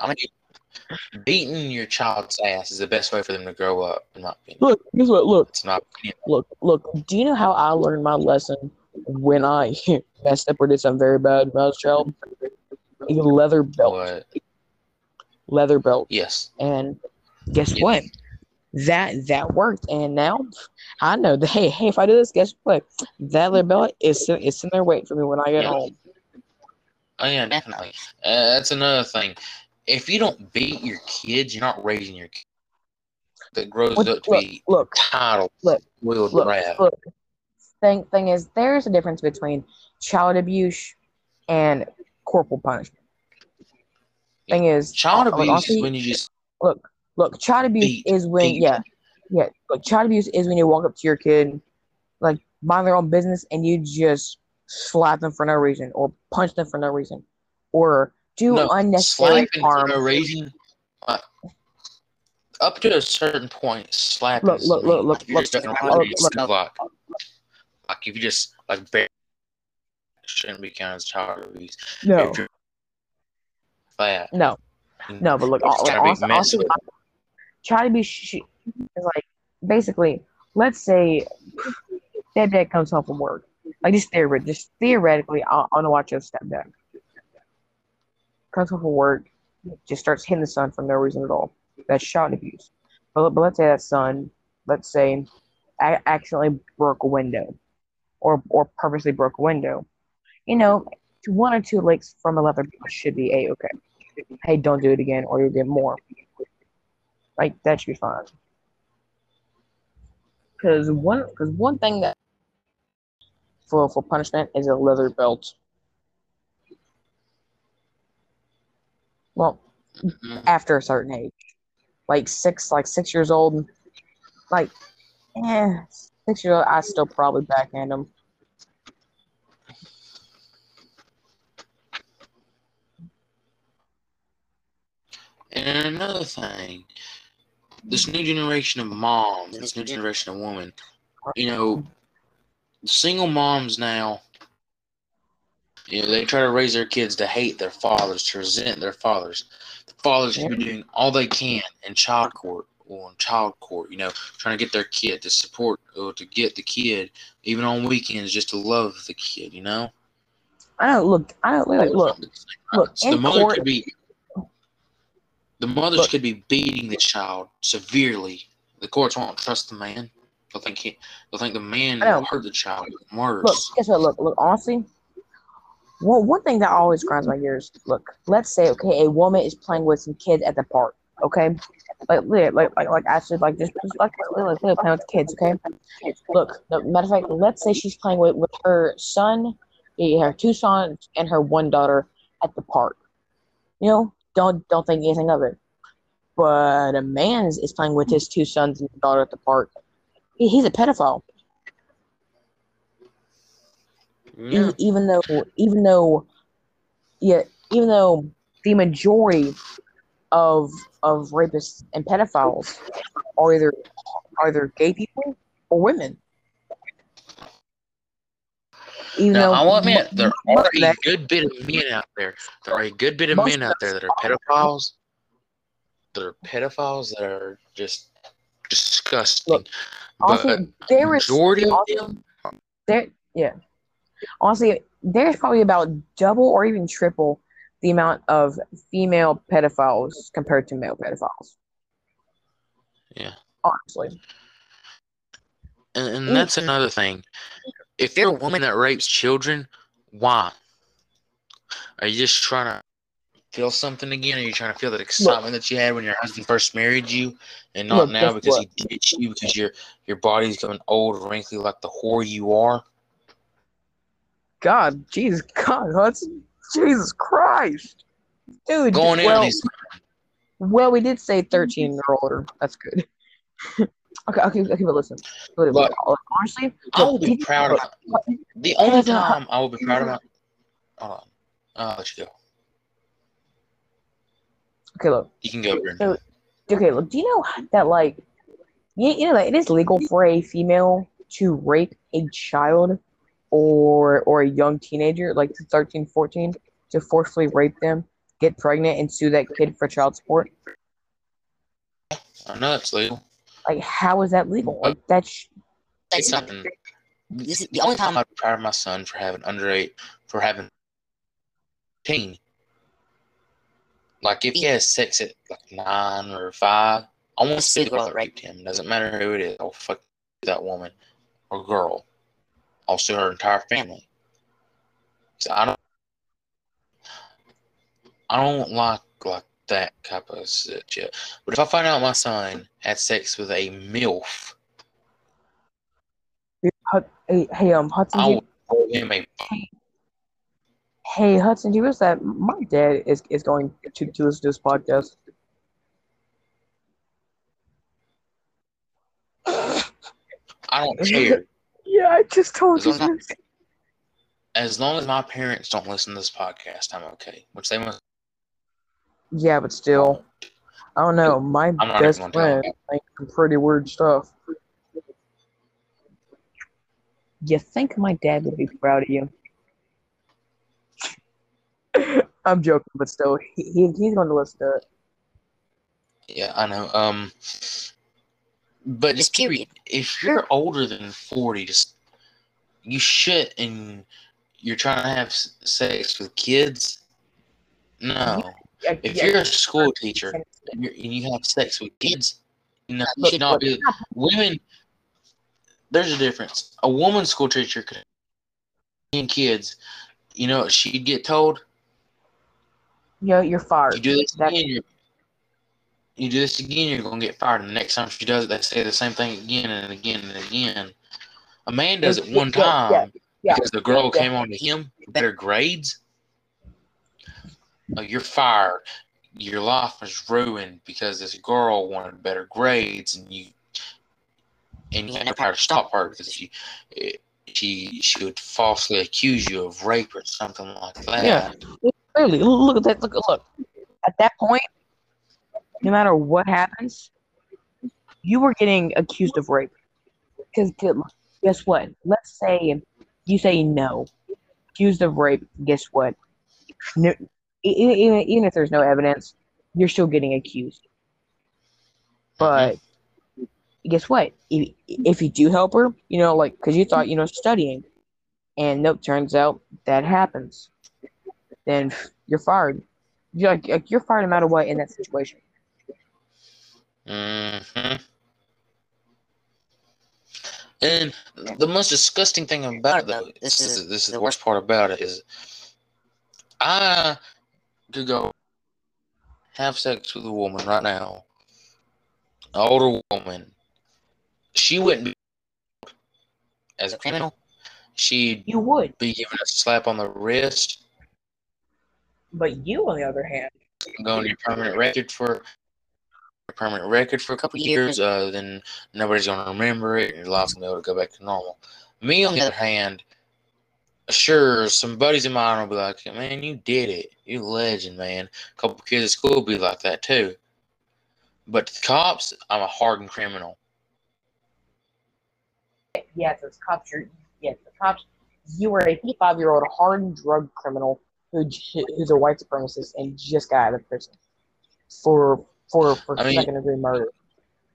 I mean, beating your child's ass is the best way for them to grow up, in my opinion. Look, guess what? Look, It's not opinion. look, look. Do you know how I learned my lesson when I (laughs) messed up or did something very bad when I was a child? A leather belt, But leather belt, yes, and guess Yeah. what? That that worked, and now I know that. Hey, hey, if I do this, guess what? That belt is it's in there waiting for me when I get Yeah. home. oh yeah, definitely. Uh, that's another thing. If you don't beat your kids, you're not raising your kid that grows Look, up to look, be look, titled, look, look, rat. look. Thing thing is, there's a difference between child abuse and corporal punishment. Thing is, Child abuse is when you just look, look, child abuse is when, beat. yeah, yeah, look, child abuse is when you walk up to your kid, like, mind their own business, and you just slap them for no reason, or punch them for no reason, or do no unnecessary harm. for no reason. uh, up to a certain point, slapping. Look, look, look, look, If you're look, just doing look, look, like, like if you just like bare shouldn't be counted as child abuse. No, you're no, no, but look, It's like, gotta be to be like basically, let's say stepdad comes home from work, like just theoretically, just theoretically, I want to watch your stepdad comes home from work, just starts hitting the son for no reason at all. That's child abuse. But, but let's say that son, let's say, I accidentally broke a window, or or purposely broke a window. You know, one or two licks from a leather should be a okay. Hey, don't do it again, or you'll get more. Like that should be fine. Because one, because one thing that for for punishment is a leather belt. Well, Mhm. after a certain age, like six, like six years old, like, eh, six years old, I still probably backhand them. And another thing, this new generation of moms, this new generation of women, you know, single moms now, you know, they try to raise their kids to hate their fathers, to resent their fathers. The fathers should be doing all they can in child court or in child court, you know, trying to get their kid to support or to get the kid, even on weekends, just to love the kid, you know? I don't look. I don't look. Look, look, So the mother court- could be the mothers Look. could be beating the child severely. The courts won't trust the man. They'll think he, they'll think the man hurt the child even worse. look. Guess what? Look, look. Honestly, well, one thing that always grinds my gears. Look, let's say okay, a woman is playing with some kids at the park. Okay, like like like like, like actually like just, just like like, like playing with kids. Okay, look. No, matter of fact, let's say she's playing with with her son, eh, her two sons, and her one daughter at the park. You know, don't don't think anything of it. But a man is, is playing with his two sons and daughter at the park. He, he's a pedophile. Yeah. E- even though even though yeah even though the majority of of rapists and pedophiles are either are either gay people or women even Now, though I will admit, there are a good bit of men out there. There are a good bit of men out there that are pedophiles. That are pedophiles that are just, disgusting. Look, honestly, but there is majority of them, there. Yeah, honestly, there's probably about double or even triple the amount of female pedophiles compared to male pedophiles. yeah. Honestly, And, and Mm. that's another thing. If you're a woman that rapes children, why? Are you just trying to feel something again? Are you trying to feel that excitement that you had when your husband first married you, and not Look, now because what? he ditched you because your your body's going old and wrinkly like the whore you are? God, Jesus, God, Hudson, Jesus Christ, dude. Going in well, these, well, we did say thirteen or older. That's good. (laughs) okay, okay, okay, but listen. But, Look, honestly, I will be proud of look, the only time I will be proud of my. Hold on, I'll let you go. Okay, look. You can go, Brendan. So, okay, look. Do you know that like, you, you know that it is legal for a female to rape a child or or a young teenager, like 13, 14, to forcefully rape them, get pregnant, and sue that kid for child support. I know it's legal. Like, how is that legal? Like, that's It's That's something. this is the only time I'm proud of my son for having under eight, for having teen. Like if he has sex at like nine or five, I want to see the girl that raped him. Doesn't matter who it is. I'll fuck that woman or girl. I'll sue her entire family. So I don't. I don't like like that type of shit. But if I find out my son had sex with a milf, hey, hey, um, Hudson. I do you- call him a hey, Hudson. Do you realize that my dad is is going to to listen to this podcast? I don't (laughs) care. Yeah, I just told As long as, as long as my parents don't listen to this podcast, I'm okay. Which they must. Yeah, but still, I don't know. My best even gonna tell friend thinks some pretty weird stuff. You think my dad would be proud of you? (laughs) I'm joking, but still, he, he he's going to listen to it. Yeah, I know. Um, but Just just period. If you're older than forty, just you should, and you're trying to have sex with kids. No, If yeah, you're a school teacher and, you're, and you have sex with kids, you Look, should not be. Women, there's a difference. A woman school teacher could and kids. You know she'd get told? you know, you're fired. You do this That's- again, you're, you do this again, you're gonna get fired. And the next time she does it, they say the same thing again and again and again. A man does it one time yeah, yeah, because the girl came on to him better grades. Oh, you're fired. Your life was ruined because this girl wanted better grades, and you and you Yeah, never tried to stop her because she she she would falsely accuse you of rape or something like that. Yeah. Clearly, look at that. Look, look. At that point, no matter what happens, you were getting accused of rape. Because guess what? Let's say you say no, accused of rape. Guess what? No, even, even if there's no evidence, you're still getting accused. But guess what? If, if you do help her, you know, like, because you thought, you know, studying, and nope, turns out that happens, then you're fired. You're, like, like, you're fired no matter what in that situation. hmm And the most disgusting thing about it, though, this is this is the worst part about it is, I could go have sex with a woman right now, an older woman. She wouldn't be as a criminal. She'd You would, be given a slap on the wrist, but you, on the other hand, go on your permanent record for a permanent record for a couple years. Uh, then nobody's gonna remember it, and your life's gonna be able to go back to normal. Me, on the other hand, sure, some buddies of mine will be like, "Man, you did it. You legend, man." A couple kids at school will be like that too. But the cops, I'm a hardened criminal. yes, as cops, you're, yes, the cops, you were a 55 year old hardened drug criminal who who's a white supremacist and just got out of prison for for for I mean- second degree murder.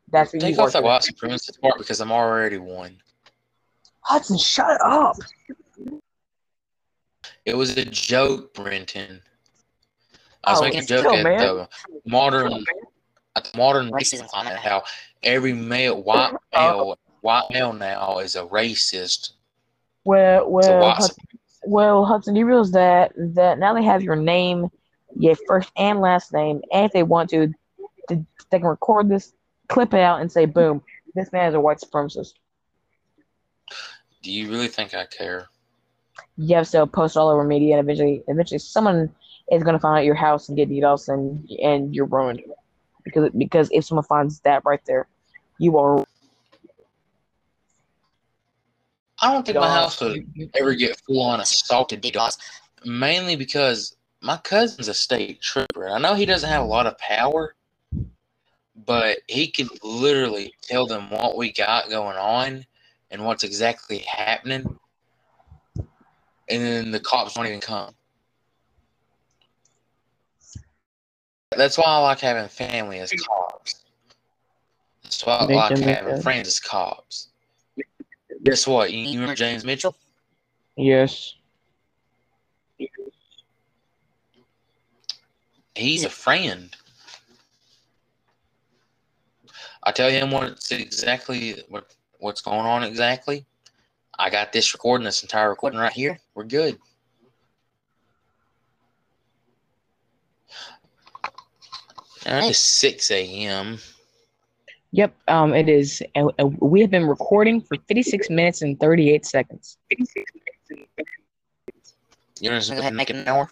That's what you Take off that white supremacist part because I'm already one. Hudson, shut up. It was a joke, Brenton. I was Oh, making a joke still, at man. the modern, at the modern Racism climate. how every male, white oh. male, white male now is a racist. Well, well, Hudson, well, Hudson, you realize that that now they have your name, your first and last name, and if they want to, th- they can record this, clip it out, and say, "Boom, this man is a white supremacist." Do you really think I care? You have to post all over media, and eventually, eventually, someone is going to find out your house and get details, and and you're ruined because because if someone finds that right there, you are. I don't think my lost. house would ever get full on assaulted DDoS, mainly because my cousin's a state trooper. I know he doesn't have a lot of power, but he can literally tell them what we got going on and what's exactly happening, and then the cops don't even come. That's why I like having family as cops. That's why I like having too. friends as cops. Guess what? You, you remember James Mitchell? Yes. He's a friend. I tell him what's exactly what what's going on exactly. I got this recording, this entire recording right here. We're good. All right, It's six a.m. Yep. Um. It is. And, and we have been recording for 56 minutes and 38 seconds. You know, Go ahead and make an hour.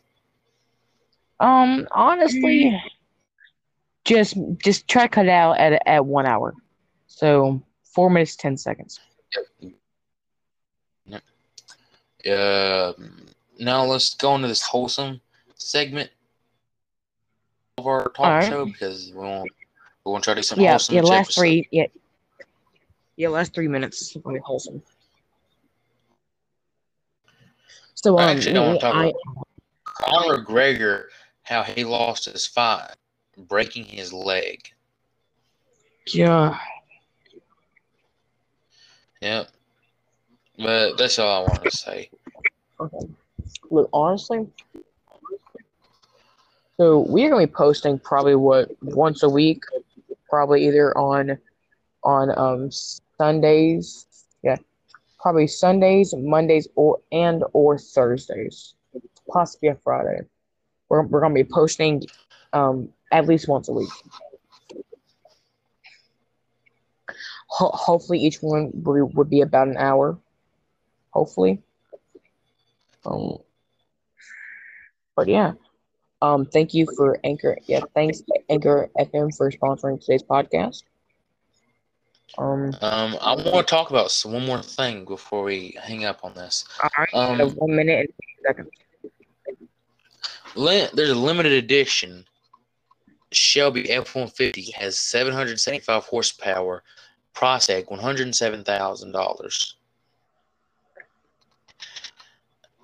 Um. Honestly, just just try cut out at at one hour. So four minutes ten seconds. Uh, now let's go into this wholesome segment of our talk right. show because we won't we won't try to do some Yeah. wholesome. Yeah. Last three. Yeah. Yeah. Last three minutes. Really wholesome. So I um. actually don't want to talk I- about Conor McGregor, how he lost his fight, breaking his leg. Yeah. Yep. But that's all I want to say. Okay. Look, honestly, so we're gonna be posting probably what once a week, probably either on on um Sundays, yeah, probably Sundays, Mondays, or and or Thursdays, possibly a Friday. We're we're gonna be posting um at least once a week. Ho- hopefully, each one would, would be about an hour. Hopefully. Um, but yeah, um, thank you for Anchor. Yeah, thanks Anchor FM for sponsoring today's podcast. Um, Um, I want to talk about one more thing before we hang up on this. all right, Um, one minute and seconds. li- there's a limited edition. Shelby F-150 has 775 horsepower, price tag $107,000.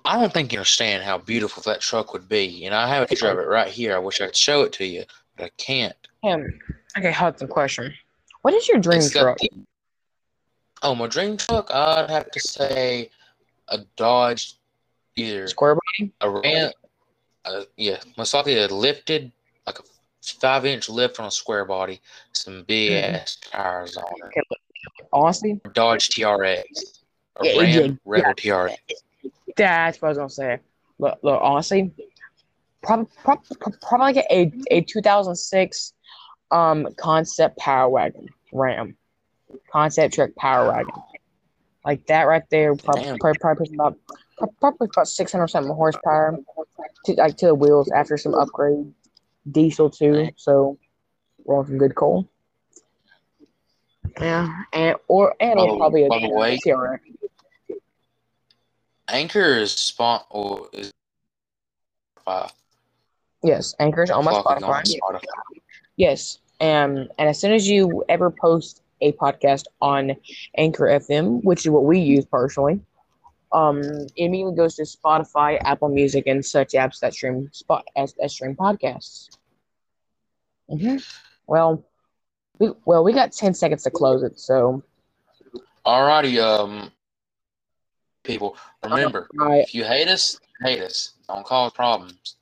I don't think you understand how beautiful that truck would be. And I have a picture of it right here. I wish I could show it to you, but I can't. Um, okay, Hudson, question. What is your dream It's truck? the- oh, my dream truck, I'd have to say a Dodge, either Square body? a Ram, uh, yeah, most likely a lifted, like a five inch lift on a square body, some big Mhm. ass tires on it. Okay, honestly, Dodge TRX, a Yeah, Ram yeah, Rebel TRX. That's what I was gonna say. Look, look, honestly, probably, probably, probably like a a 2006 um concept power wagon Ram, concept truck power wagon, like that right there. Probably Damn. probably, probably about probably about 600 something horsepower to like to the wheels after some upgrade. Diesel too, so we're on some good coal. Yeah, and or and Oh, probably a by the way- TRX. Anchor is spot or is five. Yes, Anchor's on my Clocking on Spotify. Spotify. Yes. Um, and as soon as you ever post a podcast on Anchor FM, which is what we use personally, um, it immediately goes to Spotify, Apple Music, and such apps that stream spot as that stream podcasts. hmm Well, We, well, we got ten seconds to close it, so Alrighty, um, people, remember if you hate us, hate us. Don't cause problems.